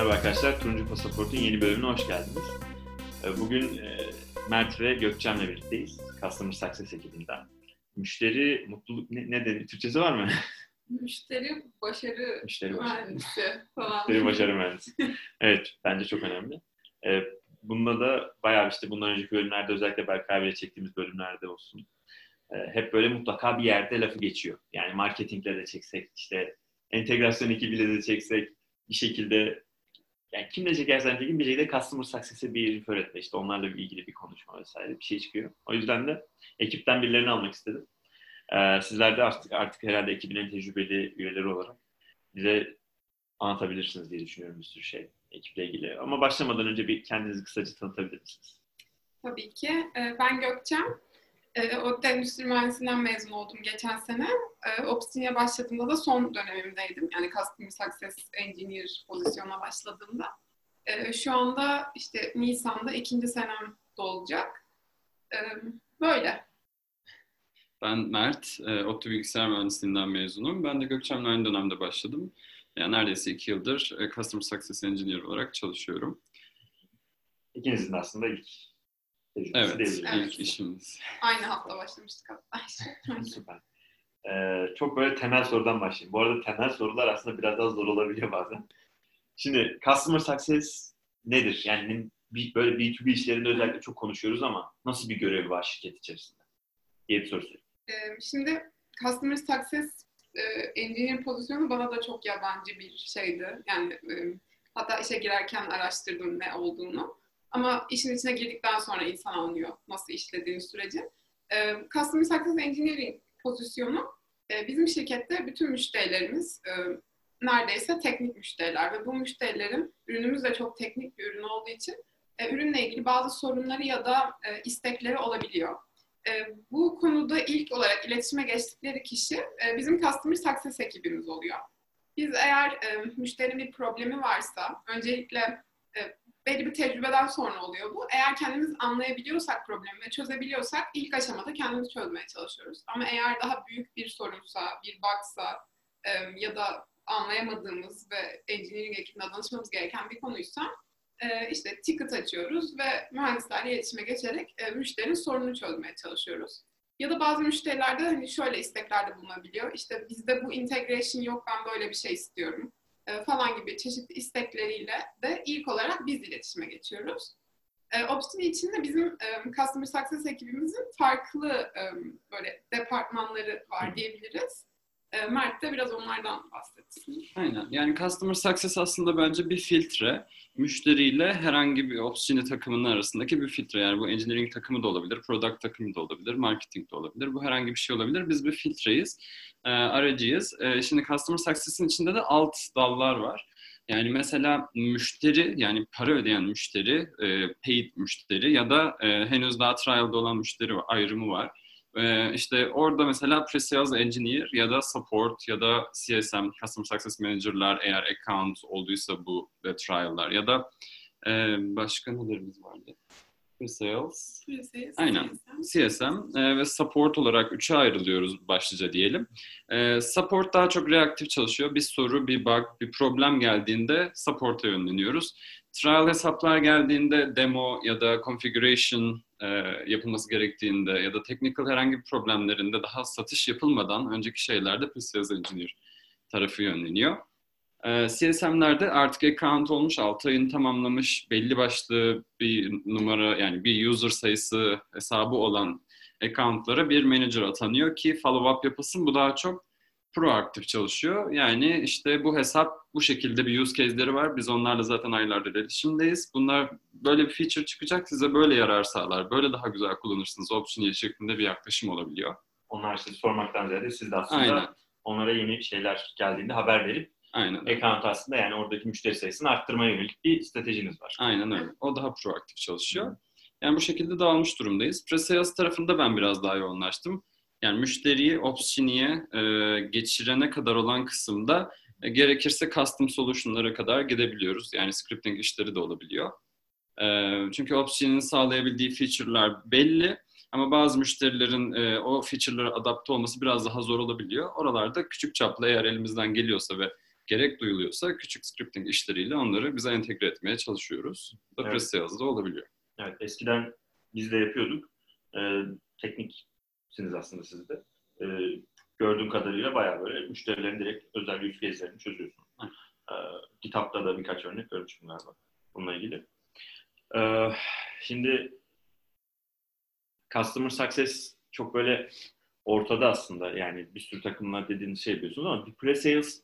Merhaba arkadaşlar, Turuncu Pasaport'un yeni bölümüne hoş geldiniz. Ee, bugün e, Mert ve Gökçen'le birlikteyiz. Customer Success ekibinden. Müşteri mutluluk, ne, ne dedi? Türkçesi var mı? Müşteri başarı Müşteri başarı. mühendisi falan. Müşteri başarı mühendisi. Evet, bence çok önemli. Ee, bunda da bayağı işte bundan önceki bölümlerde özellikle Berkay ile çektiğimiz bölümlerde olsun. e, hep böyle mutlaka bir yerde lafı geçiyor. Yani marketingle de çeksek, işte entegrasyon ekibiyle de çeksek, bir şekilde yani kimle çekersen çekin bir şekilde customer success'e bir refer etme. İşte onlarla ilgili bir konuşma vesaire bir şey çıkıyor. O yüzden de ekipten birilerini almak istedim. Ee, sizler de artık, artık herhalde ekibin en tecrübeli üyeleri olarak bize anlatabilirsiniz diye düşünüyorum bir sürü şey ekiple ilgili. Ama başlamadan önce bir kendinizi kısaca tanıtabilir misiniz? Tabii ki. Ee, Ben Gökçem. Ee, ODTÜ Endüstri Mühendisliğinden mezun oldum geçen sene. Ee, Opsini'ye başladığımda da son dönemimdeydim. Yani Customer Success Engineer pozisyona başladığımda. Ee, Şu anda işte Nisan'da ikinci senem dolacak. Ee, Böyle. Ben Mert, e, ODTÜ Bilgisayar Mühendisliğinden mezunum. Ben de Gökçen'le aynı dönemde başladım. Yani neredeyse iki yıldır e, Customer Success Engineer olarak çalışıyorum. İkinizin de aslında ilk tecrübesi Evet, diyebiliriz. Evet. ilk işimiz. Aynı hafta başlamıştık hatta. Süper. Ee, çok böyle temel sorudan başlayayım. Bu arada temel sorular aslında biraz daha zor olabiliyor bazen. Şimdi Customer Success nedir? Yani bir, böyle B2B işlerinde özellikle çok konuşuyoruz ama nasıl bir görevi var şirket içerisinde? diye bir soru sorayım. Ee, Şimdi Customer Success e, Engineer pozisyonu bana da çok yabancı bir şeydi. Yani e, hatta işe girerken araştırdım ne olduğunu. Ama işin içine girdikten sonra insan anlıyor nasıl işlediğini süreci. E, Customer Success Engineering pozisyonu e, bizim şirkette bütün müşterilerimiz e, neredeyse teknik müşteriler ve bu müşterilerin ürünümüz de çok teknik bir ürün olduğu için e, ürünle ilgili bazı sorunları ya da e, istekleri olabiliyor. E, bu konuda ilk olarak iletişime geçtikleri kişi e, bizim Customer Success ekibimiz oluyor. Biz eğer e, müşterinin bir problemi varsa, öncelikle e, belli bir tecrübeden sonra oluyor bu. Eğer kendimiz anlayabiliyorsak problemi ve çözebiliyorsak ilk aşamada kendimiz çözmeye çalışıyoruz. Ama eğer daha büyük bir sorunsa, bir bugsa e, ya da anlayamadığımız ve engineering ekibine danışmamız gereken bir konuysa e, işte ticket açıyoruz ve mühendislerle iletişime geçerek e, müşterinin sorununu çözmeye çalışıyoruz. Ya da bazı müşterilerde hani şöyle isteklerde bulunabiliyor. İşte bizde bu integration yok ben böyle bir şey istiyorum e, falan gibi çeşitli istekleriyle de ilk olarak biz iletişime geçiyoruz. E, Opsini içinde bizim e, Customer Success ekibimizin farklı e, böyle departmanları var diyebiliriz. E, Mert de biraz onlardan bahsetsin. Aynen. Yani Customer Success aslında bence bir filtre. Müşteriyle herhangi bir opsiyonu takımının arasındaki bir filtre. Yani bu engineering takımı da olabilir, product takımı da olabilir, marketing de olabilir. Bu herhangi bir şey olabilir. Biz bir filtreyiz, e, aracıyız. E, şimdi Customer Success'in içinde de alt dallar var. Yani mesela müşteri, yani para ödeyen müşteri, e, paid müşteri ya da henüz daha trial'da olan müşteri ayrımı var. Ee, işte orada mesela pre-sales engineer ya da support ya da CSM, Customer Success Manager'lar eğer account olduysa bu ve trial'lar ya da e, başka nelerimiz vardı? Pre-sales, Pre-sales, Aynen. CSM. CSM e, ve support olarak üçe ayrılıyoruz başlıca diyelim. E, support daha çok reaktif çalışıyor. Bir soru, bir bug, bir problem geldiğinde support'a yönleniyoruz. Trial hesaplar geldiğinde demo ya da configuration e, yapılması gerektiğinde ya da technical herhangi bir problemlerinde daha satış yapılmadan önceki şeylerde pre-sales engineer tarafı yönleniyor. E, CSM'lerde artık account olmuş, 6 ayını tamamlamış, belli başlı bir numara yani bir user sayısı hesabı olan accountlara bir manager atanıyor ki follow-up yapılsın. Bu daha çok proaktif çalışıyor. Yani işte bu hesap bu şekilde bir use case'leri var. Biz onlarla zaten aylardır iletişimdeyiz. Bunlar böyle bir feature çıkacak size böyle yarar sağlar. Böyle daha güzel kullanırsınız. Option şeklinde bir yaklaşım olabiliyor. Onlar size sormaktan ziyade siz de aslında Aynen. onlara yeni şeyler geldiğinde haber verip Aynen. account aslında yani oradaki müşteri sayısını arttırmaya yönelik bir stratejiniz var. Aynen öyle. O daha proaktif çalışıyor. Yani bu şekilde dağılmış durumdayız. Pre-sales tarafında ben biraz daha yoğunlaştım. Yani müşteriyi Opsini'ye e, geçirene kadar olan kısımda e, gerekirse custom solution'lara kadar gidebiliyoruz. Yani scripting işleri de olabiliyor. E, çünkü Opsini'nin sağlayabildiği feature'lar belli ama bazı müşterilerin e, o feature'lara adapte olması biraz daha zor olabiliyor. Oralarda küçük çaplı eğer elimizden geliyorsa ve gerek duyuluyorsa küçük scripting işleriyle onları bize entegre etmeye çalışıyoruz. Bu da Evet. pre-sales'da olabiliyor. Evet, eskiden biz de yapıyorduk. Ee, tekniksiniz aslında siz de. Ee, gördüğüm kadarıyla bayağı böyle müşterilerin direkt özel use case'lerini çözüyorsun. Ee, kitapta da birkaç örnek görmüştüm galiba bununla ilgili. Ee, şimdi Customer Success çok böyle ortada aslında. Yani bir sürü takımlar dediğiniz şey yapıyorsunuz ama bir pre-sales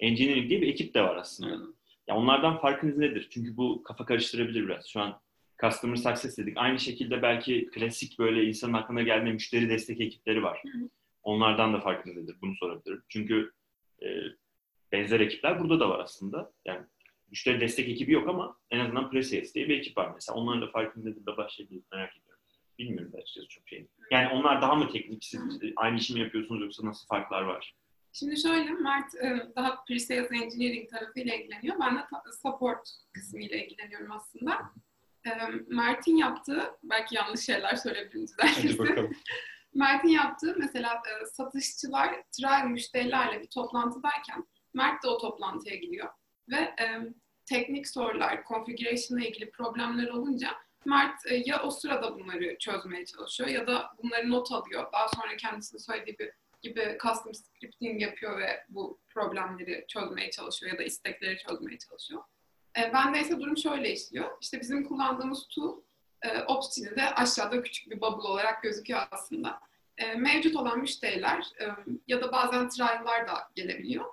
engineering diye bir ekip de var aslında. Yani, Ya onlardan farkınız nedir? Çünkü bu kafa karıştırabilir biraz. Şu an Customer Success dedik. Aynı şekilde belki klasik böyle insanın aklına gelmeyen müşteri destek ekipleri var. Onlardan da nedir? Bunu sorabilirim. Çünkü e, benzer ekipler burada da var aslında. Yani müşteri destek ekibi yok ama en azından pre-sales diye bir ekip var mesela. Onların da farkınız nedir de başlayabiliriz merak ediyorum. Bilmiyorum da açıkçası çok şey. Yani onlar daha mı teknik? Siz aynı işi mi yapıyorsunuz yoksa nasıl farklar var? Şimdi şöyle, Mert e, daha pre-sales engineering tarafıyla ilgileniyor. Ben de support kısmıyla ilgileniyorum aslında. E, Mert'in yaptığı, belki yanlış şeyler söyleyebilirim düzeltirse. Mert'in yaptığı mesela e, satışçılar trial müşterilerle bir toplantıdayken Mert de o toplantıya gidiyor. Ve e, teknik sorular, configuration ile ilgili problemler olunca Mert e, ya o sırada bunları çözmeye çalışıyor ya da bunları not alıyor. Daha sonra kendisinin söylediği gibi, gibi custom scripting yapıyor ve bu problemleri çözmeye çalışıyor ya da istekleri çözmeye çalışıyor. E, bende ise durum şöyle işliyor. İşte bizim kullandığımız tool e, Ops'in de aşağıda küçük bir bubble olarak gözüküyor aslında. E, mevcut olan müşteriler e, ya da bazen trial'lar da gelebiliyor.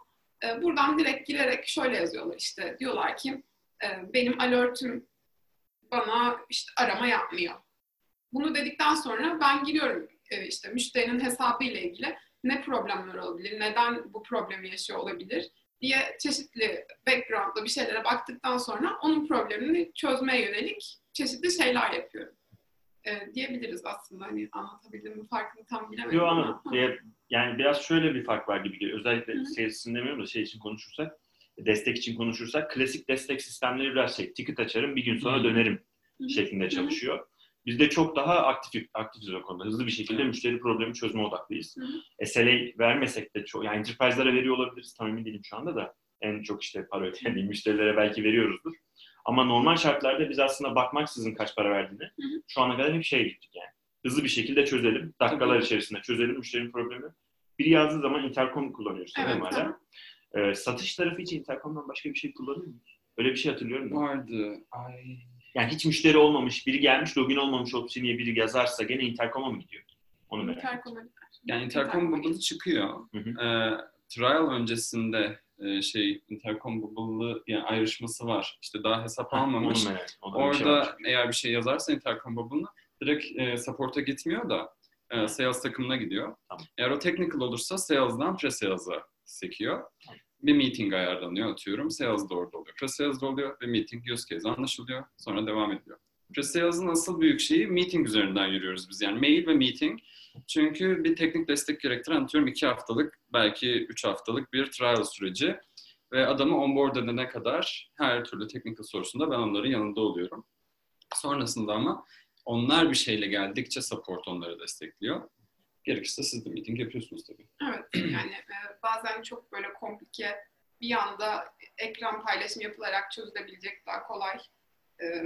E, buradan direkt girerek şöyle yazıyorlar işte diyorlar ki e, benim alert'üm bana işte arama yapmıyor. Bunu dedikten sonra ben giriyorum e, işte müşterinin hesabı ile ilgili ne problemler olabilir, neden bu problemi yaşıyor olabilir diye çeşitli background'da bir şeylere baktıktan sonra onun problemini çözmeye yönelik çeşitli şeyler yapıyorum. E, diyebiliriz aslında hani anlatabildim mi farkını tam bilemedim Yok ama. anladım. Ee, Yani biraz şöyle bir fark var gibi geliyor. Özellikle Hı hı. sales için demiyorum da şey için konuşursak, destek için konuşursak klasik destek sistemleri biraz şey, ticket açarım bir gün sonra dönerim Hı hı. şeklinde Hı hı. Çalışıyor. Bizde çok daha aktif aktifiz o konuda. Hızlı bir şekilde Evet. müşteri problemi çözme odaklıyız. Hı SLA vermesek de çok, yani enterprise'lara veriyor olabiliriz. Tam emin değilim şu anda da. En çok işte para ödeyen müşterilere belki veriyoruzdur. Ama normal şartlarda biz aslında bakmaksızın kaç para verdiğini hı. şu ana kadar hep şeye gittik yani. Hızlı bir şekilde çözelim. Dakikalar Tabii. içerisinde çözelim müşterinin problemi. Biri yazdığı zaman intercom kullanıyoruz Evet, hala. Ee, satış tarafı için intercom'dan başka bir şey kullanıyor muyuz? Öyle bir şey hatırlıyorum da. Vardı. Ay. Yani hiç müşteri olmamış, biri gelmiş, login olmamış opsiyonu biri yazarsa gene intercom'a mı gidiyor? Onu merak ediyorum. Intercom- Yani intercom bubble çıkıyor. Hı hı. Ee, trial öncesinde e, şey intercom bubble'lı yani ayrışması var. İşte daha hesap almamış. Onu merak bir şey Orada eğer bir şey yazarsa intercom bubble'ına direkt e, support'a gitmiyor da e, sales takımına gidiyor. Tamam. Eğer o technical olursa sales'dan pre-sales'a sekiyor. Bir meeting ayarlanıyor atıyorum. Sales de orada oluyor. Pre-sales oluyor ve meeting use case anlaşılıyor. Sonra devam ediyor. Pre-sales'ın asıl büyük şeyi meeting üzerinden yürüyoruz biz. Yani mail ve meeting. Çünkü bir teknik destek gerektiren atıyorum iki haftalık belki üç haftalık bir trial süreci. Ve adamı onboard edene kadar her türlü technical sorusunda ben onların yanında oluyorum. Sonrasında ama onlar bir şeyle geldikçe support onları destekliyor. Gerekirse siz de meeting yapıyorsunuz tabii. Evet yani e, bazen çok böyle komplike bir anda ekran paylaşımı yapılarak çözülebilecek daha kolay e,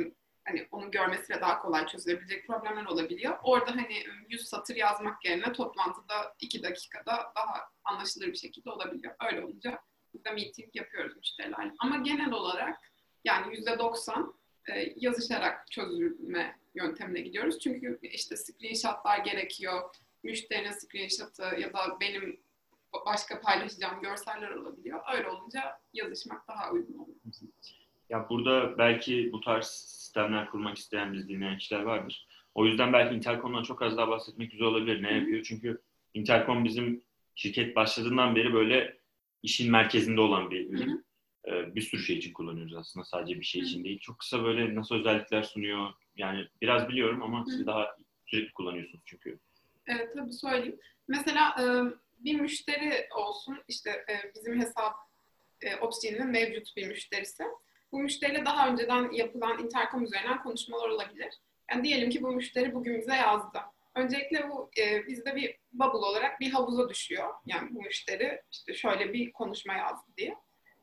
hani onu görmesiyle daha kolay çözülebilecek problemler olabiliyor. Orada hani 100 satır yazmak yerine toplantıda 2 dakikada daha anlaşılır bir şekilde olabiliyor. Öyle olunca biz de meeting yapıyoruz müşterilerle. Ama genel olarak yani %90 e, yazışarak çözülme yöntemine gidiyoruz. Çünkü işte screenshotlar gerekiyor müşterinin screenshot'ı ya da benim başka paylaşacağım görseller olabiliyor. Öyle olunca yazışmak daha uygun oluyor. Ya burada belki bu tarz sistemler kurmak isteyen biz dinleyen kişiler vardır. O yüzden belki Intercom'dan çok az daha bahsetmek güzel olabilir. Ne Hı yapıyor? Çünkü Intercom bizim şirket başladığından beri böyle işin merkezinde olan bir ürün. Ee, bir sürü şey için kullanıyoruz aslında. Sadece bir şey için değil. Çok kısa böyle nasıl özellikler sunuyor. Yani biraz biliyorum ama siz daha sürekli kullanıyorsunuz çünkü. Evet tabii söyleyeyim. Mesela e, bir müşteri olsun işte e, bizim hesap e, Opsgen'in mevcut bir müşterisi. Bu müşteriyle daha önceden yapılan intercom üzerinden konuşmalar olabilir. Yani diyelim ki bu müşteri bugün bize yazdı. Öncelikle bu e, bizde bir bubble olarak bir havuza düşüyor. Yani bu müşteri işte şöyle bir konuşma yazdı diye.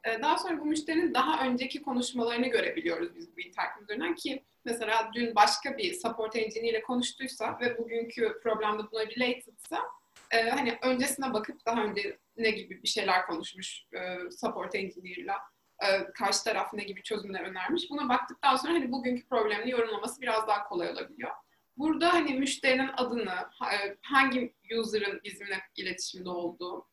E, daha sonra bu müşterinin daha önceki konuşmalarını görebiliyoruz biz bu intercom üzerinden ki mesela dün başka bir support engineer ile konuştuysa ve bugünkü problemde buna relatedsa e, hani öncesine bakıp daha önce ne gibi bir şeyler konuşmuş e, support engineer'la e, karşı taraf ne gibi çözümler önermiş. Buna baktıktan sonra hani bugünkü problemini yorumlaması biraz daha kolay olabiliyor. Burada hani müşterinin adını, e, hangi user'ın bizimle iletişimde olduğu,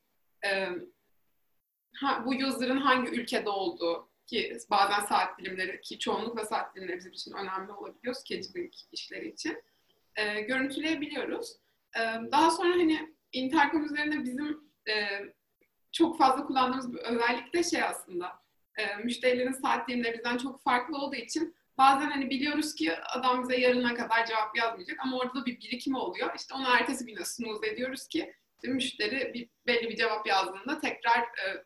e, bu user'ın hangi ülkede olduğu ki bazen saat dilimleri ki çoğunlukla saat dilimleri bizim için önemli olabiliyor scheduling işleri için e, görüntüleyebiliyoruz. E, daha sonra hani Intercom üzerinde bizim e, çok fazla kullandığımız bir özellik de şey aslında e, müşterilerin saat dilimleri bizden çok farklı olduğu için bazen hani biliyoruz ki adam bize yarına kadar cevap yazmayacak ama orada da bir birikim oluyor. İşte onu ertesi güne snooze ediyoruz ki müşteri bir, belli bir cevap yazdığında tekrar e,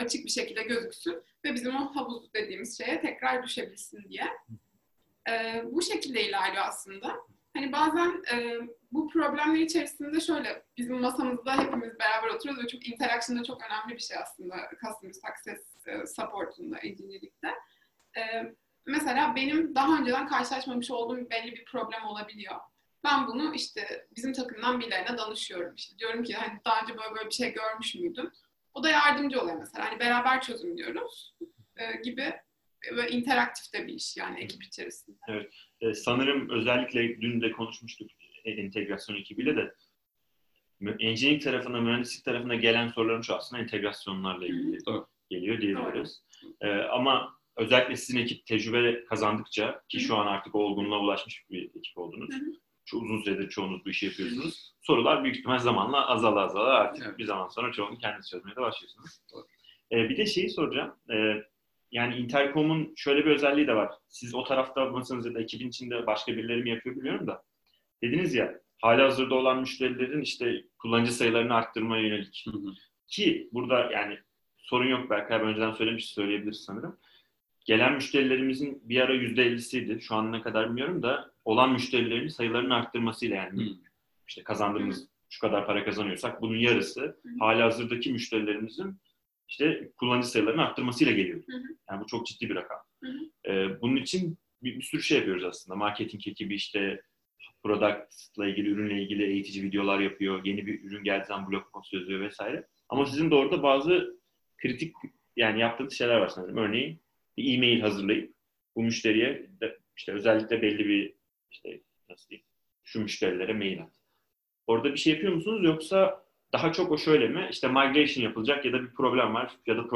açık bir şekilde gözüksün ve bizim o havuz dediğimiz şeye tekrar düşebilsin diye. E, bu şekilde ilerliyor aslında. Hani bazen e, bu problemler içerisinde şöyle bizim masamızda hepimiz beraber oturuyoruz ve çok interaction'da çok önemli bir şey aslında customer success e, support'unda, engineering'de. E, mesela benim daha önceden karşılaşmamış olduğum belli bir problem olabiliyor. Ben bunu işte bizim takımdan birilerine danışıyorum. İşte diyorum ki hani daha önce böyle böyle bir şey görmüş müydün? O da yardımcı oluyor mesela. Hani beraber çözümlüyoruz e, gibi ve interaktif de bir iş yani ekip içerisinde. Evet. E, sanırım özellikle dün de konuşmuştuk entegrasyon ekibiyle de engineering tarafına, mühendislik tarafına gelen soruların şu aslında entegrasyonlarla ilgili geliyor diyebiliriz. E, ama özellikle sizin ekip tecrübe kazandıkça ki şu an artık olgunluğa ulaşmış bir ekip oldunuz. Uzun süredir çoğunuz bu işi yapıyorsunuz. Sorular büyük ihtimal zamanla azala azala artık evet. bir zaman sonra çoğunu kendiniz çözmeye de başlıyorsunuz. Ee, bir de şeyi soracağım. Ee, yani Intercom'un şöyle bir özelliği de var. Siz o tarafta mısınız ya da ekibin içinde başka birileri mi yapıyor bilmiyorum da. Dediniz ya hala hazırda olan müşterilerin işte kullanıcı sayılarını arttırmaya yönelik. Hı hı. Ki burada yani sorun yok belki abi önceden söylemiş söyleyebiliriz sanırım. Gelen müşterilerimizin bir ara yüzde ellisiydi. Şu an ne kadar bilmiyorum da olan müşterilerin sayılarının arttırmasıyla yani hı. işte kazandığımız şu kadar para kazanıyorsak bunun yarısı hala hazırdaki müşterilerimizin işte kullanıcı sayılarını arttırmasıyla geliyor. Yani bu çok ciddi bir rakam. Hı hı. Ee, bunun için bir, bir sürü şey yapıyoruz aslında. Marketing ekibi işte product'la ilgili, ürünle ilgili eğitici videolar yapıyor. Yeni bir ürün geldiği zaman blog post yazıyor vesaire. Ama sizin de orada bazı kritik yani yaptığınız şeyler var sanırım. Örneğin bir e-mail hazırlayıp bu müşteriye de, işte özellikle belli bir işte nasıl diyeyim şu müşterilere mail at. Orada bir şey yapıyor musunuz yoksa daha çok o şöyle mi? İşte migration yapılacak ya da bir problem var ya da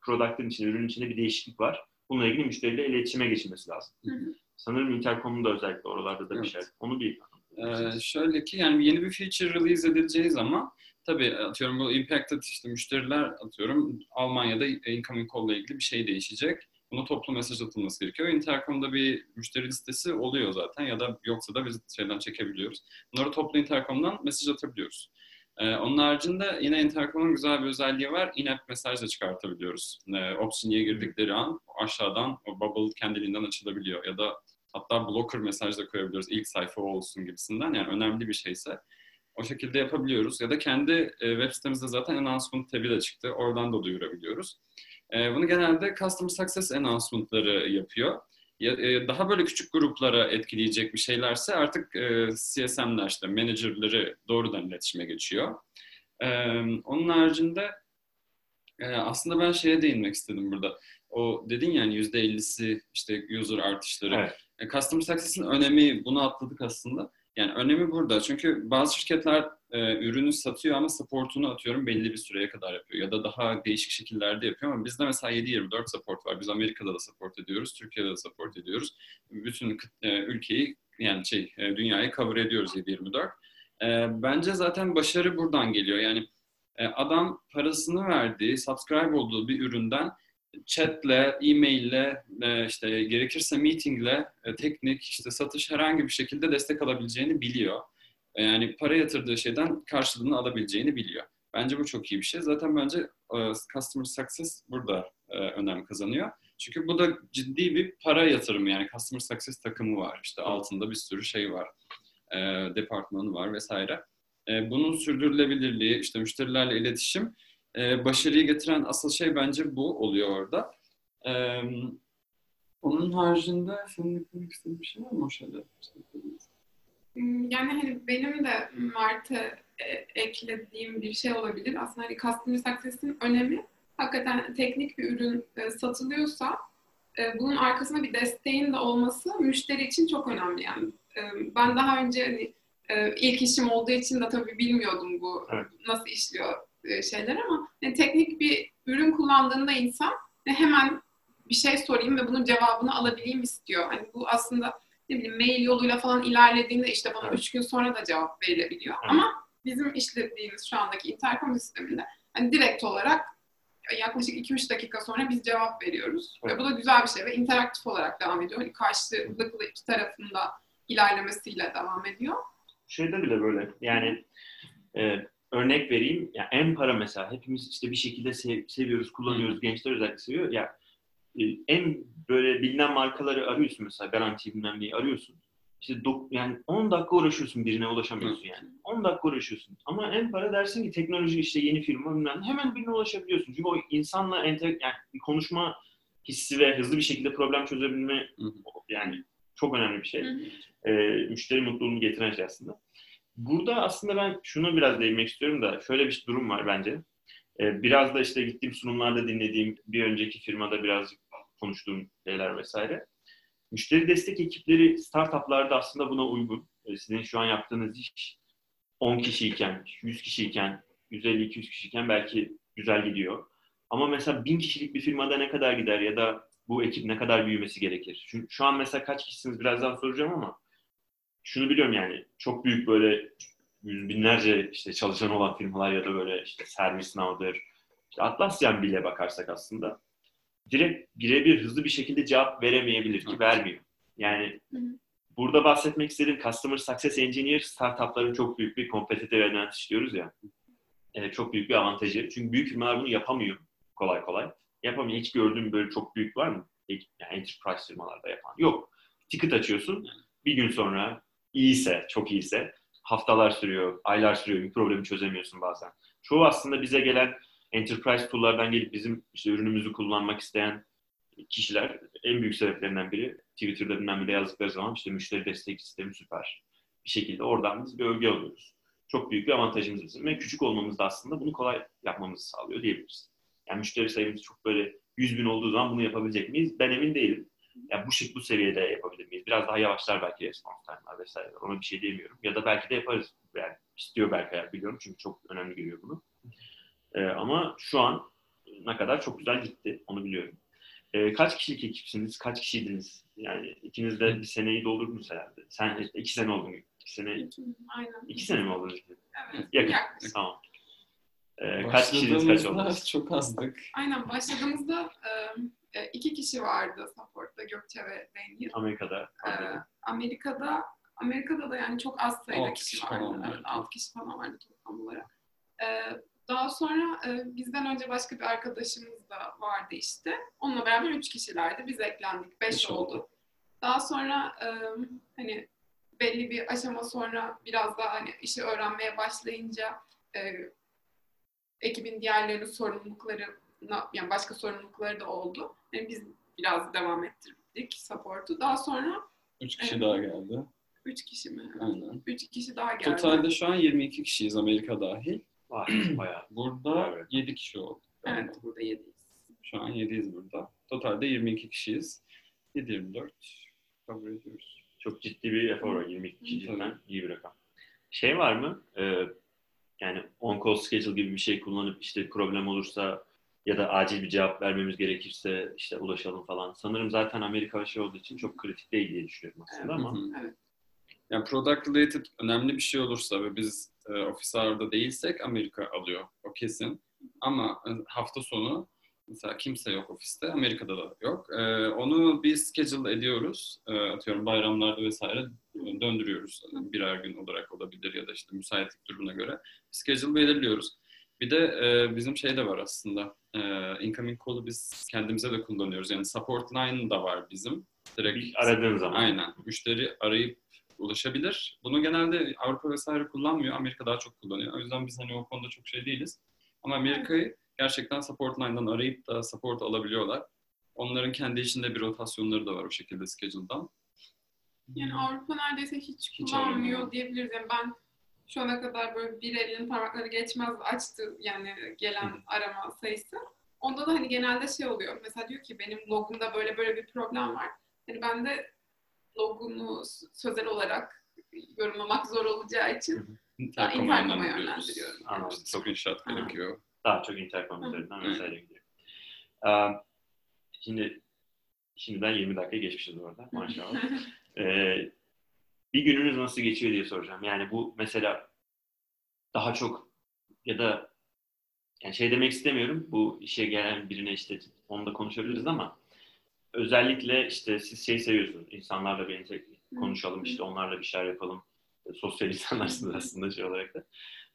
product'ın içinde, ürünün içinde bir değişiklik var. Bununla ilgili müşteriyle iletişime geçilmesi lazım. Hı hı. Sanırım Intercom'un da özellikle oralarda da evet. bir şey. Onu bir ee, şöyle ki yani yeni bir feature release edileceği zaman tabii atıyorum bu impacted işte müşteriler atıyorum Almanya'da incoming call ile ilgili bir şey değişecek. Buna toplu mesaj atılması gerekiyor. Intercom'da bir müşteri listesi oluyor zaten ya da yoksa da biz şeyden çekebiliyoruz. Bunları toplu Intercom'dan mesaj atabiliyoruz. Ee, onun haricinde yine Intercom'un güzel bir özelliği var. In-app mesaj da çıkartabiliyoruz. Ee, Option'ye girdikleri an aşağıdan o bubble kendiliğinden açılabiliyor. Ya da hatta blocker mesaj da koyabiliyoruz. İlk sayfa olsun gibisinden. Yani önemli bir şeyse o şekilde yapabiliyoruz. Ya da kendi e, web sitemizde zaten announcement tabi de çıktı. Oradan da duyurabiliyoruz. E, bunu genelde Customer Success announcement'ları yapıyor. E, daha böyle küçük gruplara etkileyecek bir şeylerse artık e, CSM'ler işte managerları doğrudan iletişime geçiyor. E, onun haricinde aslında ben şeye değinmek istedim burada. O dedin yani yüzde 50'si işte user artışları. Evet. Customer Success'in önemi bunu atladık aslında. Yani önemi burada. Çünkü bazı şirketler e, ürünü satıyor ama supportunu atıyorum belli bir süreye kadar yapıyor. Ya da daha değişik şekillerde yapıyor ama bizde mesela 7-24 support var. Biz Amerika'da da support ediyoruz, Türkiye'de de support ediyoruz. Bütün e, ülkeyi yani şey e, dünyayı cover ediyoruz 7-24. E, bence zaten başarı buradan geliyor. Yani e, adam parasını verdiği, subscribe olduğu bir üründen chatle, e-maille, e, işte gerekirse meetingle, e, teknik, işte satış herhangi bir şekilde destek alabileceğini biliyor. E, yani para yatırdığı şeyden karşılığını alabileceğini biliyor. Bence bu çok iyi bir şey. Zaten bence customer success burada önem kazanıyor. Çünkü bu da ciddi bir para yatırımı yani customer success takımı var. İşte altında bir sürü şey var. departmanı var vesaire. bunun sürdürülebilirliği, işte müşterilerle iletişim e, başarıyı getiren asıl şey bence bu oluyor orada. E, onun haricinde senin eklemek istediğin bir şey var mı o şeyde? Hmm, Yani hani benim de Mart'a e, eklediğim bir şey olabilir. Aslında hani Customer Success'in önemi hakikaten teknik bir ürün e, satılıyorsa e, bunun arkasında bir desteğin de olması müşteri için çok önemli yani. Ben daha önce hani ilk işim olduğu için de tabii bilmiyordum bu Evet. nasıl işliyor şeyler ama hani teknik bir ürün kullandığında insan hemen bir şey sorayım ve bunun cevabını alabileyim istiyor. Hani bu aslında ne bileyim mail yoluyla falan ilerlediğinde işte bana Evet. üç gün sonra da cevap verilebiliyor. Evet. Ama bizim işlediğimiz şu andaki interkom sisteminde hani direkt olarak yaklaşık 2-3 dakika sonra biz cevap veriyoruz. Evet. Ve bu da güzel bir şey ve interaktif olarak devam ediyor. Hani karşılıklı iki tarafında ilerlemesiyle devam ediyor. şeyde bile böyle yani e, örnek vereyim ya en para mesela hepimiz işte bir şekilde sev- seviyoruz kullanıyoruz gençler özellikle seviyor ya en böyle bilinen markaları arıyorsun mesela garanti bilmem neyi arıyorsun. İşte dok- yani 10 dakika uğraşıyorsun birine ulaşamıyorsun yani. 10 dakika uğraşıyorsun. Ama en para dersin ki teknoloji işte yeni firma bilmem hemen birine ulaşabiliyorsun. Çünkü o insanla enter yani bir konuşma hissi ve hızlı bir şekilde problem çözebilme Hı yani çok önemli bir şey. Hı e, müşteri mutluluğunu getiren şey aslında. Burada aslında ben şuna biraz değinmek istiyorum da şöyle bir durum var bence. E, biraz da işte gittiğim sunumlarda dinlediğim bir önceki firmada birazcık konuştuğum şeyler vesaire. Müşteri destek ekipleri startuplarda aslında buna uygun. E, sizin şu an yaptığınız iş 10 kişiyken, 100 kişiyken, 150-200 kişiyken belki güzel gidiyor. Ama mesela 1000 kişilik bir firmada ne kadar gider ya da bu ekip ne kadar büyümesi gerekir? Şu, şu an mesela kaç kişisiniz birazdan soracağım ama şunu biliyorum yani çok büyük böyle yüz binlerce işte çalışan olan firmalar ya da böyle işte ServiceNow'dır, işte Atlassian bile bakarsak aslında direkt birebir hızlı bir şekilde cevap veremeyebilir ki vermiyor. Yani Hı hı. burada bahsetmek istediğim Customer Success Engineer startupların çok büyük bir competitive advantage diyoruz ya. Evet, çok büyük bir avantajı. Çünkü büyük firmalar bunu yapamıyor kolay kolay. Yapamıyor. Hiç gördüğüm böyle çok büyük var mı? Yani enterprise firmalarda yapan. Yok. Ticket açıyorsun. Bir gün sonra iyiyse, çok iyiyse haftalar sürüyor, aylar sürüyor. Bir problemi çözemiyorsun bazen. Çoğu aslında bize gelen enterprise tool'lardan gelip bizim işte ürünümüzü kullanmak isteyen kişiler en büyük sebeplerinden biri Twitter'da bilmem bile yazdıkları zaman işte müşteri destek sistemi süper. Bir şekilde oradan biz bir övgü alıyoruz. Çok büyük bir avantajımız bizim ve küçük olmamız da aslında bunu kolay yapmamızı sağlıyor diyebiliriz. Yani müşteri sayımız çok böyle 100 bin olduğu zaman bunu yapabilecek miyiz? Ben emin değilim. Yani bu şık bu seviyede yapabilir miyiz? Biraz daha yavaşlar belki response time'lar vesaire. Ona bir şey demiyorum. Ya da belki de yaparız. Yani istiyor belki biliyorum çünkü çok önemli görüyor bunu. Ee, ama şu an ne kadar çok güzel gitti. Onu biliyorum. Ee, kaç kişilik ekipsiniz? Kaç kişiydiniz? Yani ikiniz de bir seneyi doldurdunuz herhalde. Sen işte iki sene oldun. İki sene, Aynen. iki sene mi oldunuz? Evet. Yakın. Yaklaşık. Tamam. Ee, kaç kişiydiniz? Kaç oldunuz? çok azdık. Aynen başladığımızda e, e, iki kişi vardı support'ta Gökçe ve Daniel. Amerika'da. Ee, Amerika'da Amerika'da da yani çok az sayıda kişi kişi vardı. falan vardı. Evet, 6 kişi falan vardı toplam olarak. Ee, daha sonra e, bizden önce başka bir arkadaşımız da vardı işte. Onunla beraber 3 kişilerdi. Biz eklendik. 5 Beş oldu. oldu. Daha sonra e, hani belli bir aşama sonra biraz daha hani işi öğrenmeye başlayınca e, ekibin diğerlerinin sorumlulukları yani başka sorumlulukları da oldu. Yani biz biraz devam ettirdik support'u. Daha sonra Üç kişi Evet. daha geldi. 3 kişi mi? Aynen. 3 kişi daha geldi. Totalde şu an 22 kişiyiz Amerika dahil. Var bayağı. Burada Evet. 7 kişi oldu. Evet, burada 7'yiz. Şu an 7'yiz burada. Totalde 22 kişiyiz. 7-24 kabul ediyoruz. Çok ciddi bir efor var. 22 kişi cidden iyi bir rakam. Şey var mı? Ee, yani on-call schedule gibi bir şey kullanıp işte problem olursa ya da acil bir cevap vermemiz gerekirse işte ulaşalım falan. Sanırım zaten Amerika şey olduğu için çok kritik değil diye düşünüyorum aslında Evet. ama. Evet. Yani product related önemli bir şey olursa ve biz e, ofis ağırda değilsek Amerika alıyor. O kesin. Ama e, hafta sonu mesela kimse yok ofiste. Amerika'da da yok. E, onu biz schedule ediyoruz. E, atıyorum bayramlarda vesaire döndürüyoruz. Yani birer gün olarak olabilir ya da işte müsaitlik durumuna göre. Schedule belirliyoruz. Bir de e, bizim şey de var aslında. E, incoming call'u biz kendimize de kullanıyoruz. Yani support line da var bizim. Direkt bir aradığın zaman. Aynen. Müşteri arayıp ulaşabilir. Bunu genelde Avrupa vesaire kullanmıyor. Amerika daha çok kullanıyor. O yüzden biz hani o konuda çok şey değiliz. Ama Amerika'yı gerçekten support line'dan arayıp da support alabiliyorlar. Onların kendi içinde bir rotasyonları da var o şekilde schedule'dan. Yani Avrupa neredeyse hiç, Hiç kullanmıyor aramıyor. diyebiliriz. Yani ben şu ana kadar böyle bir elinin parmakları geçmez açtı yani gelen arama sayısı. Onda da hani genelde şey oluyor. Mesela diyor ki benim logumda böyle böyle bir problem var. Hani ben de logunu s- sözel olarak yorumlamak zor olacağı için Intercom'a yönlendiriyorum. Anladım. Çok inşaat gerekiyor. Daha çok intercom üzerinden vesaire gidiyor. Ee, şimdi şimdiden 20 dakika geçmişiz orada maşallah. Ee, bir gününüz nasıl geçiyor diye soracağım. Yani bu mesela daha çok ya da yani şey demek istemiyorum. Bu işe gelen birine işte onu da konuşabiliriz ama özellikle işte siz şey seviyorsunuz. insanlarla ente- konuşalım işte onlarla bir şeyler yapalım. E, Sosyal insanlarsınız aslında şey olarak da.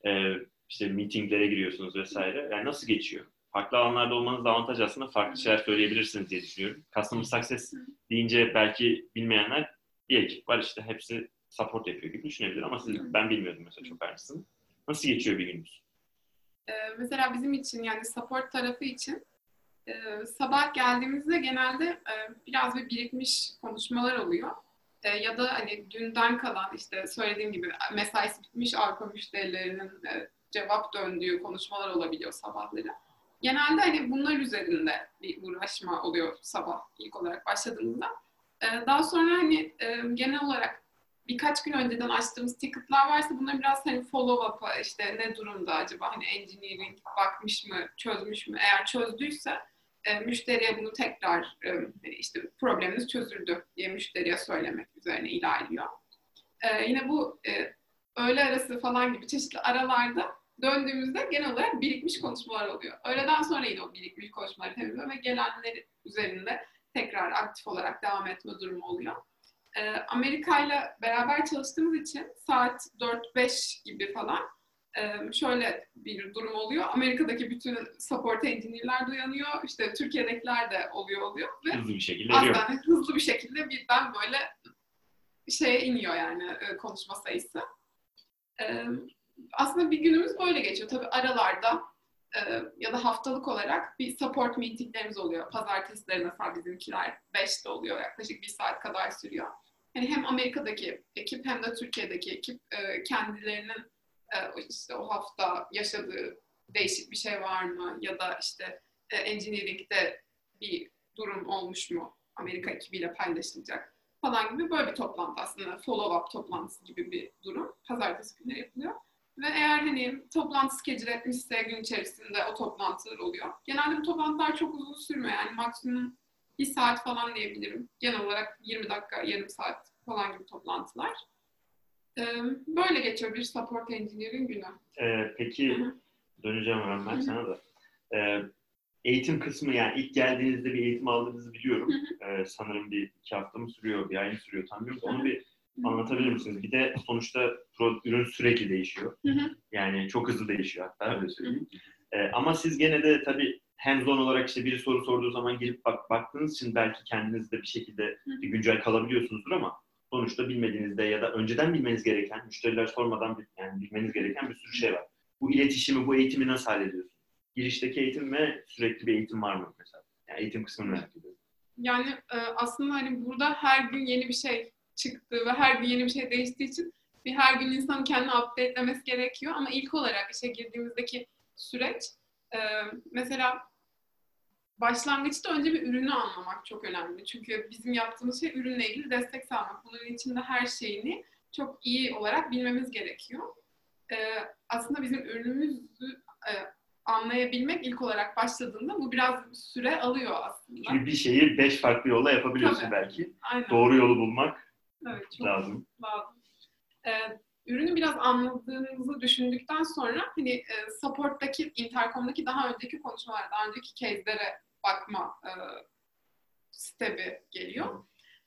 Ee, işte meetinglere giriyorsunuz vesaire. Yani nasıl geçiyor? Farklı alanlarda olmanız da avantaj aslında farklı şeyler söyleyebilirsiniz diye düşünüyorum. Customer Success deyince belki bilmeyenler bir ekip var işte hepsi support yapıyor gibi düşünebilir ama siz, ben bilmiyordum mesela çok aynısını. Nasıl geçiyor bir gününüz? Ee, mesela bizim için yani support tarafı için e, sabah geldiğimizde genelde e, biraz bir birikmiş konuşmalar oluyor. E, ya da hani dünden kalan işte söylediğim gibi mesaisi bitmiş Avrupa müşterilerinin e, cevap döndüğü konuşmalar olabiliyor sabahları. Genelde hani bunlar üzerinde bir uğraşma oluyor sabah ilk olarak başladığımızda. E, daha sonra hani e, genel olarak birkaç gün önceden açtığımız ticket'lar varsa bunları biraz hani follow up'a işte ne durumda acaba hani engineering bakmış mı, çözmüş mü? Eğer çözdüyse e, müşteriye bunu tekrar e, işte probleminiz çözüldü diye müşteriye söylemek üzerine ilerliyor. E, yine bu e, öğle arası falan gibi çeşitli aralarda döndüğümüzde genel olarak birikmiş konuşmalar oluyor. Öğleden sonra yine o birikmiş konuşmaları temizliyor ve gelenler üzerinde tekrar aktif olarak devam etme durumu oluyor. Ee, Amerika ile beraber çalıştığımız için saat 4-5 gibi falan şöyle bir durum oluyor. Amerika'daki bütün support engineer'ler de uyanıyor. İşte Türkiye'dekiler de oluyor oluyor ve Hızlı bir şekilde aslında hızlı bir şekilde birden böyle şeye iniyor yani konuşma sayısı. Aslında bir günümüz böyle geçiyor. Tabii aralarda ya da haftalık olarak bir support meetinglerimiz oluyor. Pazartesileri mesela bizimkiler 5'te oluyor. Yaklaşık bir saat kadar sürüyor. Yani hem Amerika'daki ekip hem de Türkiye'deki ekip kendilerinin işte o hafta yaşadığı değişik bir şey var mı ya da işte e, engineering'de bir durum olmuş mu Amerika ekibiyle paylaşılacak falan gibi böyle bir toplantı aslında follow up toplantısı gibi bir durum. Pazartesi günleri yapılıyor. Ve eğer hani toplantı schedule etmişse gün içerisinde o toplantılar oluyor. Genelde bu toplantılar çok uzun sürmüyor. Yani maksimum bir saat falan diyebilirim. Genel olarak 20 dakika, yarım saat falan gibi toplantılar. Ee, böyle geçiyor bir support engineer'in günü. Ee, peki döneceğim hemen ben sana da. Ee, eğitim kısmı yani ilk geldiğinizde bir eğitim aldığınızı biliyorum. Ee, sanırım bir iki hafta mı sürüyor, bir ay mı sürüyor tam bilmiyorum. Onu bir anlatabilir misiniz? Bir de sonuçta ürün sürekli değişiyor. Yani çok hızlı değişiyor hatta öyle söyleyeyim. Ee, ama siz gene de tabii hands-on olarak işte biri soru sorduğu zaman girip bak, baktığınız için belki kendiniz de bir şekilde bir güncel kalabiliyorsunuzdur ama sonuçta bilmediğinizde ya da önceden bilmeniz gereken, müşteriler sormadan yani bilmeniz gereken bir sürü şey var. Bu iletişimi, bu eğitimi nasıl hallediyorsunuz? Girişteki eğitim ve sürekli bir eğitim var mı mesela? Yani eğitim kısmını merak ediyorum. Yani e, aslında hani burada her gün yeni bir şey çıktı ve her gün yeni bir şey değiştiği için bir her gün insanın kendini update'lemesi gerekiyor. Ama ilk olarak işe girdiğimizdeki süreç e, mesela başlangıçta önce bir ürünü anlamak çok önemli. Çünkü bizim yaptığımız şey ürünle ilgili destek sağlamak. Bunun içinde her şeyini çok iyi olarak bilmemiz gerekiyor. E, aslında bizim ürünümüzü e, anlayabilmek ilk olarak başladığında bu biraz süre alıyor aslında. Çünkü bir şeyi beş farklı yolla yapabiliyorsun Tabii. belki. Aynen. Doğru yolu bulmak Evet, çok lazım. lazım. Ee, ürünü biraz anladığınızı düşündükten sonra hani e, support'taki, intercom'daki daha önceki konuşmalar, daha önceki case'lere bakma e, stebi geliyor.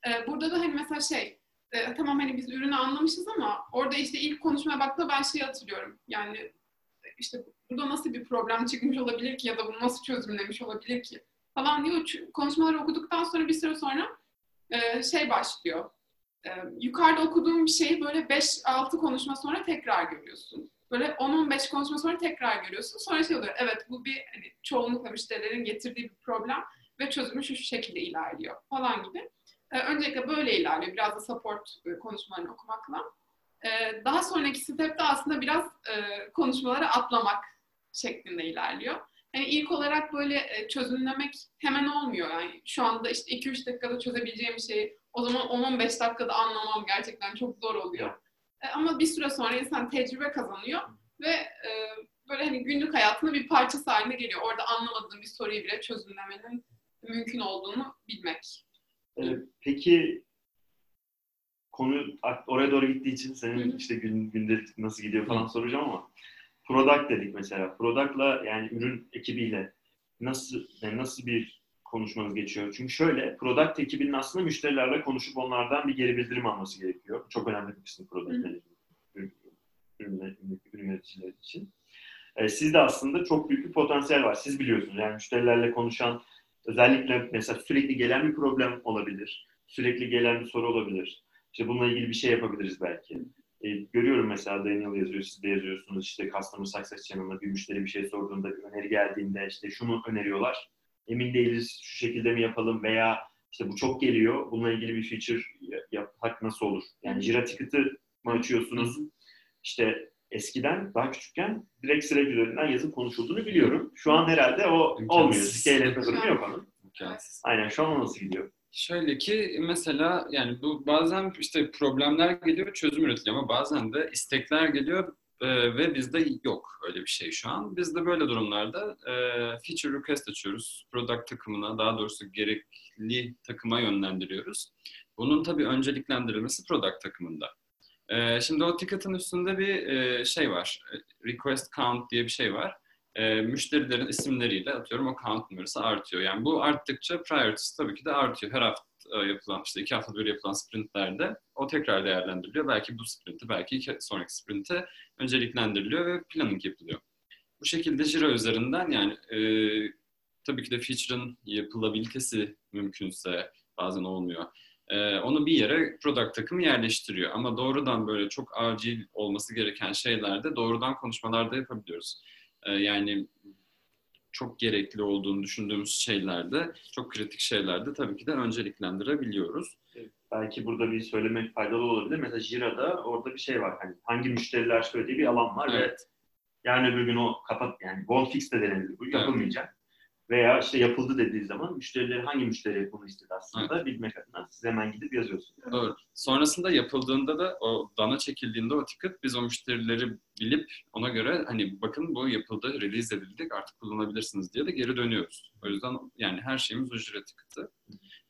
E, burada da hani mesela şey, e, tamam hani biz ürünü anlamışız ama orada işte ilk konuşmaya baktığımda ben şeyi hatırlıyorum. Yani e, işte burada nasıl bir problem çıkmış olabilir ki ya da bunu nasıl çözümlemiş olabilir ki falan diyor. Konuşmaları okuduktan sonra bir süre sonra e, şey başlıyor. Yukarıda okuduğum bir şeyi böyle 5-6 konuşma sonra tekrar görüyorsun. böyle 10-15 konuşma sonra tekrar görüyorsun. Sonra şey oluyor, evet bu bir hani, çoğunlukla müşterilerin getirdiği bir problem ve çözümü şu şekilde ilerliyor falan gibi. Öncelikle böyle ilerliyor. Biraz da support konuşmalarını okumakla. Daha sonraki stepte aslında biraz e, konuşmaları atlamak şeklinde ilerliyor. Yani ilk olarak böyle çözümlemek hemen olmuyor. Yani şu anda işte 2-3 dakikada çözebileceğim şeyi o zaman 10-15 dakikada anlamam gerçekten çok zor oluyor. E, ama bir süre sonra insan tecrübe kazanıyor ve e, böyle hani günlük hayatında bir parçası haline geliyor. Orada anlamadığın bir soruyu bile çözümlemenin mümkün olduğunu bilmek. Ee, peki konu oraya doğru gittiği için senin işte gün, gündelik nasıl gidiyor falan Hı. soracağım ama product dedik mesela. Product'la yani ürün ekibiyle nasıl yani nasıl bir konuşmanız geçiyor? Çünkü şöyle product ekibinin aslında müşterilerle konuşup onlardan bir geri bildirim alması gerekiyor. Çok önemli bir kısmı product. Ürün, ürün, ürün yöneticileri için. Ee, sizde aslında çok büyük bir potansiyel var. Siz biliyorsunuz yani müşterilerle konuşan özellikle mesela sürekli gelen bir problem olabilir. Sürekli gelen bir soru olabilir. İşte bununla ilgili bir şey yapabiliriz belki. E, görüyorum mesela Daniel yazıyor, siz de yazıyorsunuz işte Customer Success Channel'da bir müşteri bir şey sorduğunda, bir öneri geldiğinde işte şunu öneriyorlar. Emin değiliz, şu şekilde mi yapalım veya işte bu çok geliyor, bununla ilgili bir feature yapmak nasıl olur? Yani Jira Ticket'ı mı açıyorsunuz? İşte eskiden, daha küçükken direkt Slack üzerinden yazıp konuşulduğunu biliyorum. Şu an herhalde o olmuyor. İmkansız. Scale durumu yok onun. İmkansız. Aynen şu an nasıl gidiyor? Şöyle ki mesela yani bu bazen işte problemler geliyor çözüm üretiliyor ama bazen de istekler geliyor e, ve bizde yok öyle bir şey şu an. Biz de böyle durumlarda e, feature request açıyoruz. Product takımına daha doğrusu gerekli takıma yönlendiriyoruz. Bunun tabii önceliklendirilmesi product takımında. E, şimdi o ticket'ın üstünde bir e, şey var. e, Request count diye bir şey var. E, müşterilerin isimleriyle atıyorum o count numarası artıyor. Yani bu arttıkça priorities tabii ki de artıyor. Her hafta yapılan işte iki hafta bir yapılan sprintlerde o tekrar değerlendiriliyor. Belki bu sprinti, belki iki sonraki sprinti önceliklendiriliyor ve planning yapılıyor. Bu şekilde Jira üzerinden yani e, tabii ki de feature'ın yapılabilitesi mümkünse bazen olmuyor. E, onu bir yere product takımı yerleştiriyor. Ama doğrudan böyle çok acil olması gereken şeylerde doğrudan konuşmalarda yapabiliyoruz. E, yani çok gerekli olduğunu düşündüğümüz şeylerde, çok kritik şeylerde tabii ki de önceliklendirebiliyoruz. belki burada bir söylemek faydalı olabilir. Mesela Jira'da orada bir şey var. Hani hangi müşteriler söylediği bir alan var ve Evet. yarın öbür gün o kapat yani won't fix de denebilir. Bu Evet. Veya işte yapıldı dediği zaman müşterileri hangi müşteri bunu istedi aslında bilmek adına siz hemen gidip yazıyorsunuz. Doğru. Sonrasında yapıldığında da o dana çekildiğinde o ticket biz o müşterileri bilip ona göre hani bakın bu yapıldı, release edildik artık kullanabilirsiniz diye de geri dönüyoruz. O yüzden yani her şeyimiz ücret ticket'ı.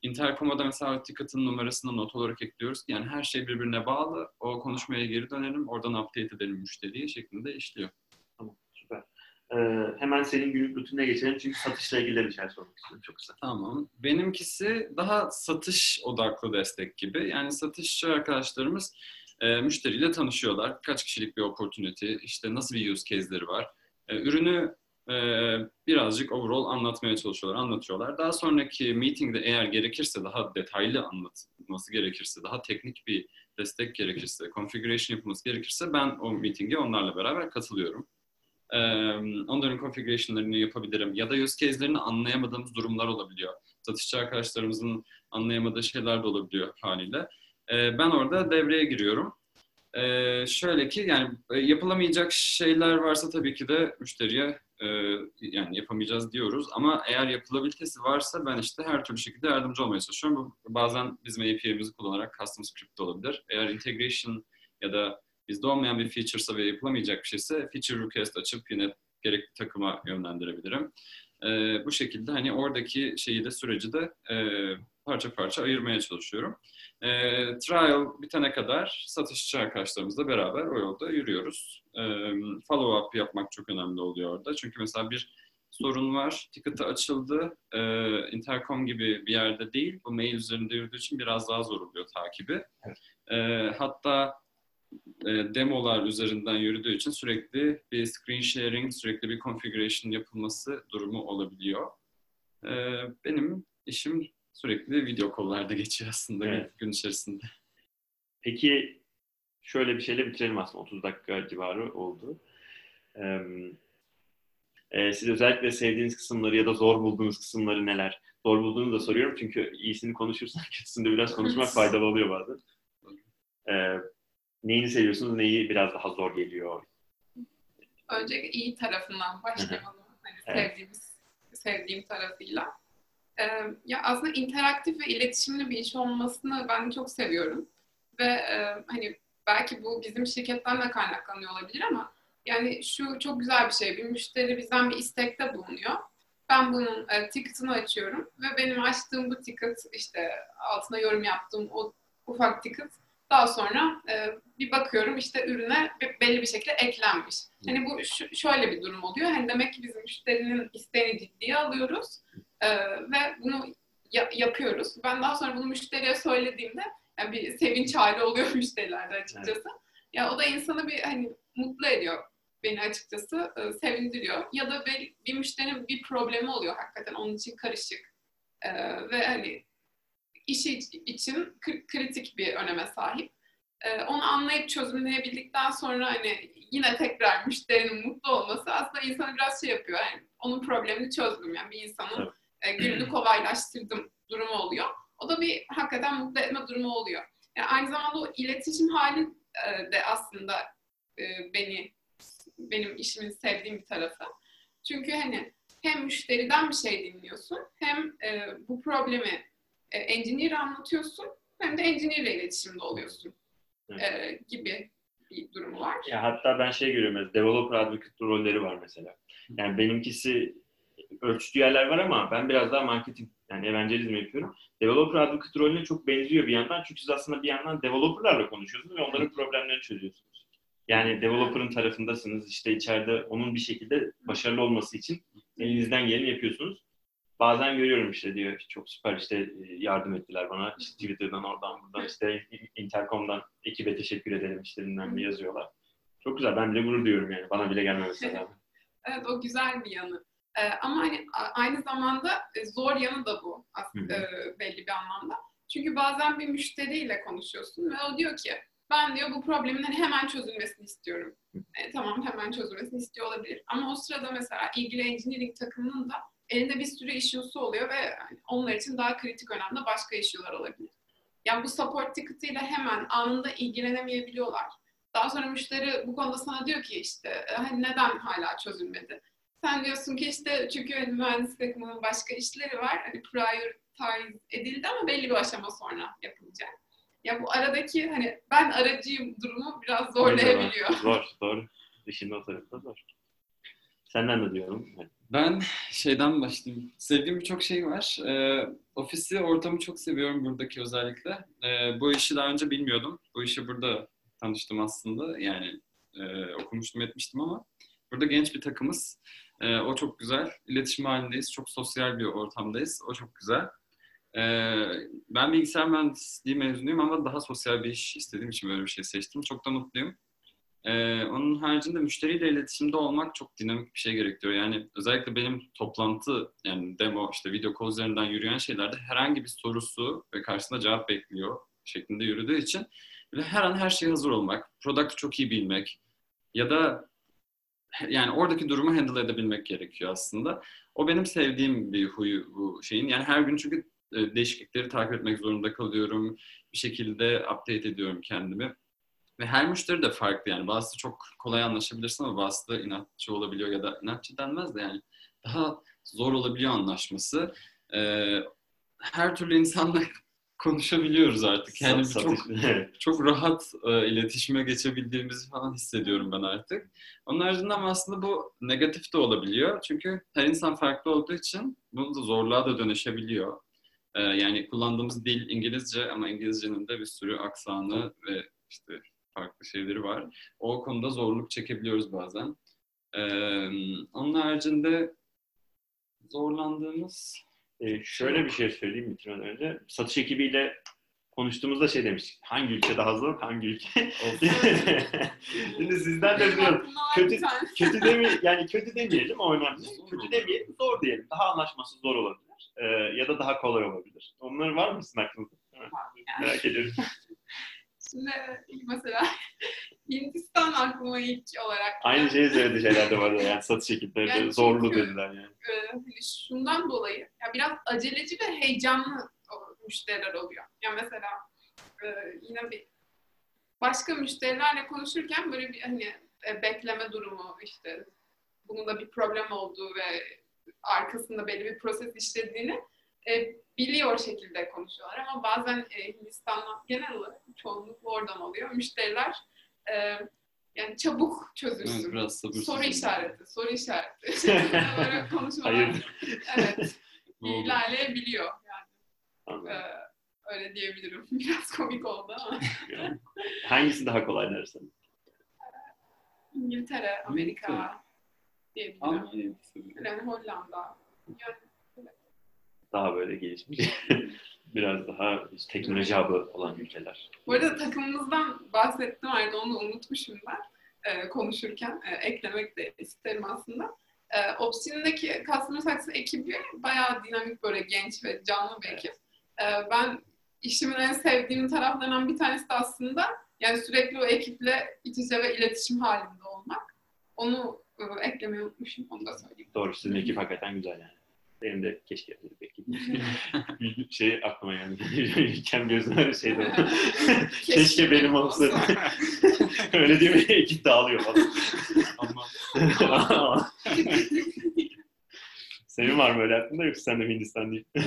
Intercom'a da mesela ticket'ın numarasını not olarak ekliyoruz. Yani her şey birbirine bağlı. O konuşmaya geri dönelim, oradan update edelim müşteriyi şeklinde işliyor. Ee, hemen senin günlük rutinine geçelim çünkü satışla ilgili bir şey sormak istiyorum çok kısa. Tamam. Benimkisi daha satış odaklı destek gibi. Yani satışçı arkadaşlarımız e, müşteriyle tanışıyorlar. Kaç kişilik bir opportunity, işte nasıl bir use case'leri var. E, ürünü e, birazcık overall anlatmaya çalışıyorlar, anlatıyorlar. Daha sonraki meetingde eğer gerekirse, daha detaylı anlatılması gerekirse, daha teknik bir destek gerekirse, configuration yapılması gerekirse ben o meetinge onlarla beraber katılıyorum. Onların configuration'larını yapabilirim. Ya da use case'lerini anlayamadığımız durumlar olabiliyor. Satışçı arkadaşlarımızın anlayamadığı şeyler de olabiliyor haliyle. Ben orada devreye giriyorum. Şöyle ki yani e, yapılamayacak şeyler varsa tabii ki de müşteriye yani yapamayacağız diyoruz. Ama eğer yapılabilitesi varsa ben işte her türlü şekilde yardımcı olmaya çalışıyorum. Bu bazen bizim API'mizi kullanarak custom script olabilir. Eğer integration ya da bizde olmayan bir feature'sa ve yapılamayacak bir şeyse feature request açıp yine gerekli takıma yönlendirebilirim. Ee, bu şekilde hani oradaki şeyi de süreci de e, parça parça ayırmaya çalışıyorum. E, trial bitene kadar satışçı arkadaşlarımızla beraber o yolda yürüyoruz. E, follow up yapmak çok önemli oluyor orada. Çünkü mesela bir sorun var, ticket'ı açıldı, e, intercom gibi bir yerde değil, bu mail üzerinde yürüdüğü için biraz daha zor oluyor takibi. E, hatta e, demolar üzerinden yürüdüğü için sürekli bir screen sharing, sürekli bir configuration yapılması durumu olabiliyor. E, benim işim sürekli video kollarda geçiyor aslında Evet. gün içerisinde. Peki şöyle bir şeyle bitirelim aslında 30 dakika civarı oldu. Ee, e, siz özellikle sevdiğiniz kısımları ya da zor bulduğunuz kısımları neler? Zor bulduğunu da soruyorum çünkü iyisini konuşursan kötüsünü de biraz konuşmak faydalı oluyor bazen. Ee, neyini seviyorsunuz, neyi biraz daha zor geliyor? Önce iyi tarafından başlayalım. Hani Evet. sevdiğimiz, sevdiğim tarafıyla. Ee, ya aslında interaktif ve iletişimli bir iş olmasını ben çok seviyorum. Ve e, hani belki bu bizim şirketten de kaynaklanıyor olabilir ama yani şu çok güzel bir şey. Bir müşteri bizden bir istekte bulunuyor. Ben bunun e, ticket'ını açıyorum ve benim açtığım bu ticket işte altına yorum yaptığım o ufak ticket daha sonra e, bir bakıyorum işte ürüne be- belli bir şekilde eklenmiş. Hani bu şöyle bir durum oluyor. Hani demek ki biz müşterinin isteğini ciddiye alıyoruz e, ve bunu ya- yapıyoruz. Ben daha sonra bunu müşteriye söylediğimde yani bir sevinç hali oluyor müşterilerde açıkçası. Ya o da insanı bir hani mutlu ediyor beni açıkçası e, sevindiriyor. Ya da bir, bir müşterinin bir problemi oluyor hakikaten onun için karışık E, ve hani işi için kri- kritik bir öneme sahip. E, onu anlayıp çözümleyebildikten sonra hani yine tekrar müşterinin mutlu olması aslında insanı biraz şey yapıyor. Yani onun problemini çözdüm yani bir insanın e, gününü kolaylaştırdım durumu oluyor. O da bir hakikaten mutlu etme durumu oluyor. Yani aynı zamanda o iletişim hali e, de aslında e, beni benim işimin sevdiğim bir tarafı. Çünkü hani hem müşteriden bir şey dinliyorsun hem e, bu problemi e, engineer'e anlatıyorsun hem de engineer ile iletişimde oluyorsun e, gibi bir durumu var. Ya hatta ben şey görüyorum, developer advocate rolleri var mesela. Yani benimkisi ölçtüğü yerler var ama ben biraz daha marketing, yani evangelizm yapıyorum. Developer advocate rolüne çok benziyor bir yandan. Çünkü siz aslında bir yandan developerlarla konuşuyorsunuz ve onların problemlerini çözüyorsunuz. Yani developer'ın tarafındasınız. işte içeride onun bir şekilde başarılı olması için elinizden geleni yapıyorsunuz. Bazen görüyorum işte diyor çok süper işte e, yardım ettiler bana işte Twitter'dan oradan buradan işte Intercom'dan ekibe teşekkür ederim bilmem ne yazıyorlar. Çok güzel ben bile gurur duyuyorum yani bana bile gelmemesi lazım. Evet o güzel bir yanı. Ee, ama hani aynı zamanda e, zor yanı da bu aslında e, belli bir anlamda. Çünkü bazen bir müşteriyle konuşuyorsun ve o diyor ki ben diyor bu problemin hemen çözülmesini istiyorum. E, tamam hemen çözülmesini istiyor olabilir. Ama o sırada mesela ilgili engineering takımının da elinde bir sürü issue'su oluyor ve hani onlar için daha kritik önemli başka issue'lar olabilir. Yani bu support ticket'ıyla hemen anında ilgilenemeyebiliyorlar. Daha sonra müşteri bu konuda sana diyor ki işte "E, hani neden hala çözülmedi? Sen diyorsun ki işte çünkü hani mühendislik takımının başka işleri var. Hani prioritize edildi ama belli bir aşama sonra yapılacak. Ya bu aradaki hani ben aracıyım durumu biraz zorlayabiliyor. Zor, doğru. İşin o tarafı da zor. Senden ne diyorum? Ben şeyden başlayayım. Sevdiğim birçok şey var. Ee, ofisi, ortamı çok seviyorum buradaki özellikle. Ee, bu işi daha önce bilmiyordum. Bu işi burada tanıştım aslında. Yani e, okumuştum etmiştim ama burada genç bir takımız. Ee, o çok güzel. İletişim halindeyiz. Çok sosyal bir ortamdayız. O çok güzel. Ee, ben bilgisayar mühendisliği mezunuyum ama daha sosyal bir iş istediğim için böyle bir şey seçtim. Çok da mutluyum. Ee, onun haricinde müşteriyle iletişimde olmak çok dinamik bir şey gerektiriyor. Yani özellikle benim toplantı yani demo işte video call üzerinden yürüyen şeylerde herhangi bir sorusu ve karşısında cevap bekliyor şeklinde yürüdüğü için böyle her an her şeye hazır olmak, product'ı çok iyi bilmek ya da yani oradaki durumu handle edebilmek gerekiyor aslında. O benim sevdiğim bir huyu bu şeyin. Yani her gün çünkü e, değişiklikleri takip etmek zorunda kalıyorum. Bir şekilde update ediyorum kendimi. Ve her müşteri de farklı yani. Bazısı çok kolay anlaşabilirsin ama bazısı da inatçı olabiliyor ya da inatçı denmez de yani daha zor olabiliyor anlaşması. Ee, her türlü insanla konuşabiliyoruz artık. Yani Sat- çok çok rahat e, iletişime geçebildiğimizi falan hissediyorum ben artık. Onun haricinde ama aslında bu negatif de olabiliyor. Çünkü her insan farklı olduğu için bunu da zorluğa da dönüşebiliyor. E, yani kullandığımız dil İngilizce ama İngilizcenin de bir sürü aksanı ve işte farklı şeyleri var. O konuda zorluk çekebiliyoruz bazen. E, onun haricinde zorlandığımız Ee, şöyle bir şey söyleyeyim bitirmeden önce. Satış ekibiyle konuştuğumuzda şey demiş. Hangi ülke daha zor, hangi ülke? Şimdi sizden de. Bunlar Kötü- Kötü deme yani kötü demeyelim o önemli. Kötü demeyelim, zor diyelim. Daha anlaşması zor olabilir. Ee, ya da daha kolay olabilir. Onlar var mı sizin aklınızda? Merak ediyorum. Şimdi mesela Hindistan aklıma ilk olarak Aynı şeyi söyledi şeyler de vardı yani satış ekipleri Yani zorlu çünkü- dediler yani. e, hani şundan dolayı ya biraz aceleci ve heyecanlı müşteriler oluyor. Ya mesela e, yine bir başka müşterilerle konuşurken böyle bir hani e, bekleme durumu işte bunun da bir problem olduğu ve arkasında belli bir proses işlediğini e, biliyor şekilde konuşuyorlar ama bazen e, Hindistan'dan genel olarak çoğunlukla oradan oluyor. Müşteriler e, yani çabuk çözülsün. Evet, biraz sabırsız. Soru işareti, soru işareti. Böyle konuşmalar. Hayır. Evet, ilerleyebiliyor yani. Anladım. Ee, öyle diyebilirim. Biraz komik oldu ama. Yani Hangisi daha kolay dersin? İngiltere, Amerika diyebilirim. Seviyorum. Yani Hollanda. Yani Daha böyle gelişmiş. Biraz daha işte teknoloji hub'ı olan ülkeler. Bu arada takımımızdan bahsettim ayrıca onu unutmuşum ben e, konuşurken. E, eklemek de isterim aslında. E, Opsin'deki Customer Success ekibi bayağı dinamik böyle genç ve canlı bir ekip. E, ben işimin en sevdiğim taraflarından bir tanesi de aslında yani sürekli o ekiple iç içe ve iletişim halinde olmak. Onu e, eklemeyi unutmuşum. Onu da söyleyeyim. Doğru sizin ekip hakikaten güzel yani. Benim de keşke ekip. Bir şey aklıma geldi. Kem gözler şey de oldu. Keşke benim olsa. Öyle değil mi? Ekip dağılıyor falan. Ama Senin var mı öyle aklında yoksa sen de Hindistan değil? e,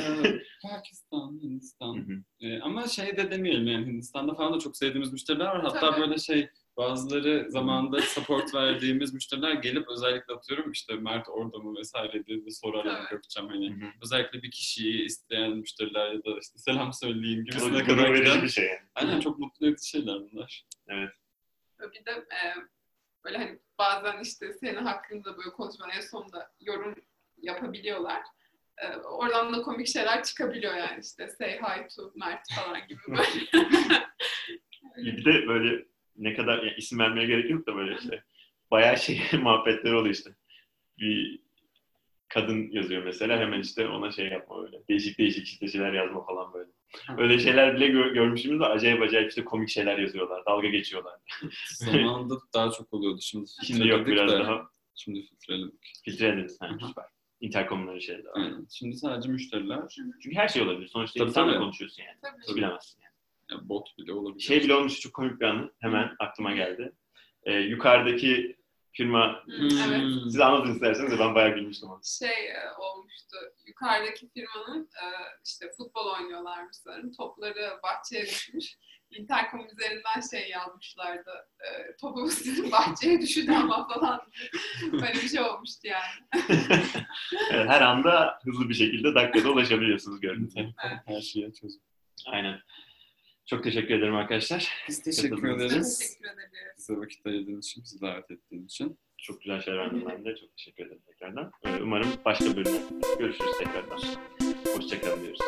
Pakistan, Hindistan. Hı hı. E, ama şey de demeyelim yani Hindistan'da falan da çok sevdiğimiz müşteriler var. Hatta Tabii. böyle şey bazıları zamanında support verdiğimiz müşteriler gelip özellikle atıyorum işte Mert orada mı vesaire diye de sorarlar Tabii. Gökçem hani. Hı hı. Özellikle bir kişiyi isteyen müşteriler ya da işte selam söyleyeyim Bu gibisine gurur kadar giden. bir şey yani. Aynen çok mutlu edici şeyler bunlar. Bir de e, böyle hani bazen işte senin hakkında böyle konuşmanın en sonunda yorum yapabiliyorlar. E, oradan da komik şeyler çıkabiliyor yani işte say hi to Mert falan gibi böyle. Bir de böyle ne kadar yani isim vermeye gerek yok da böyle işte bayağı şey muhabbetler oluyor işte. Bir kadın yazıyor mesela hemen işte ona şey yapma böyle. Değişik değişik işte şeyler yazma falan böyle. Öyle şeyler bile gö- görmüşümüz var. Acayip acayip işte komik şeyler yazıyorlar. Dalga geçiyorlar. Zamanında daha çok oluyordu. Şimdi Şimdi yok filtreledik biraz de, daha Şimdi filtreledik. filtrelediniz. Ha, süper. Intercom'un şeyler. var. Aynen. Şimdi sadece müşteriler. Çünkü her şey olabilir. Sonuçta Tabii, insanla tabii. konuşuyorsun yani. Tabii. Bilemezsin yani. Ya bot bile olabilir. Şey bile olmuş çok komik bir anı. Hemen aklıma geldi. Ee, yukarıdaki firma Hı, evet. siz anlatın isterseniz de ben bayağı gülmüştüm onu. şey e, olmuştu. Yukarıdaki firmanın e, işte futbol oynuyorlarmış sanırım. Topları bahçeye düşmüş. Intercom üzerinden şey yazmışlardı. E, topumuz sizin bahçeye düştü ama falan. Böyle bir şey olmuştu yani. Evet, her anda hızlı bir şekilde dakikada ulaşabiliyorsunuz gördüğünüz gibi. Her şeye çözüm. Aynen. Çok teşekkür ederim arkadaşlar. Biz teşekkür ederiz. Teşekkür ederiz. Bize vakit ayırdığınız için, bizi davet ettiğin için. Çok güzel şeyler verdim ben de. Çok teşekkür ederim tekrardan. Ee, Umarım başka bölümlerde görüşürüz tekrardan. Hoşçakalın diyoruz.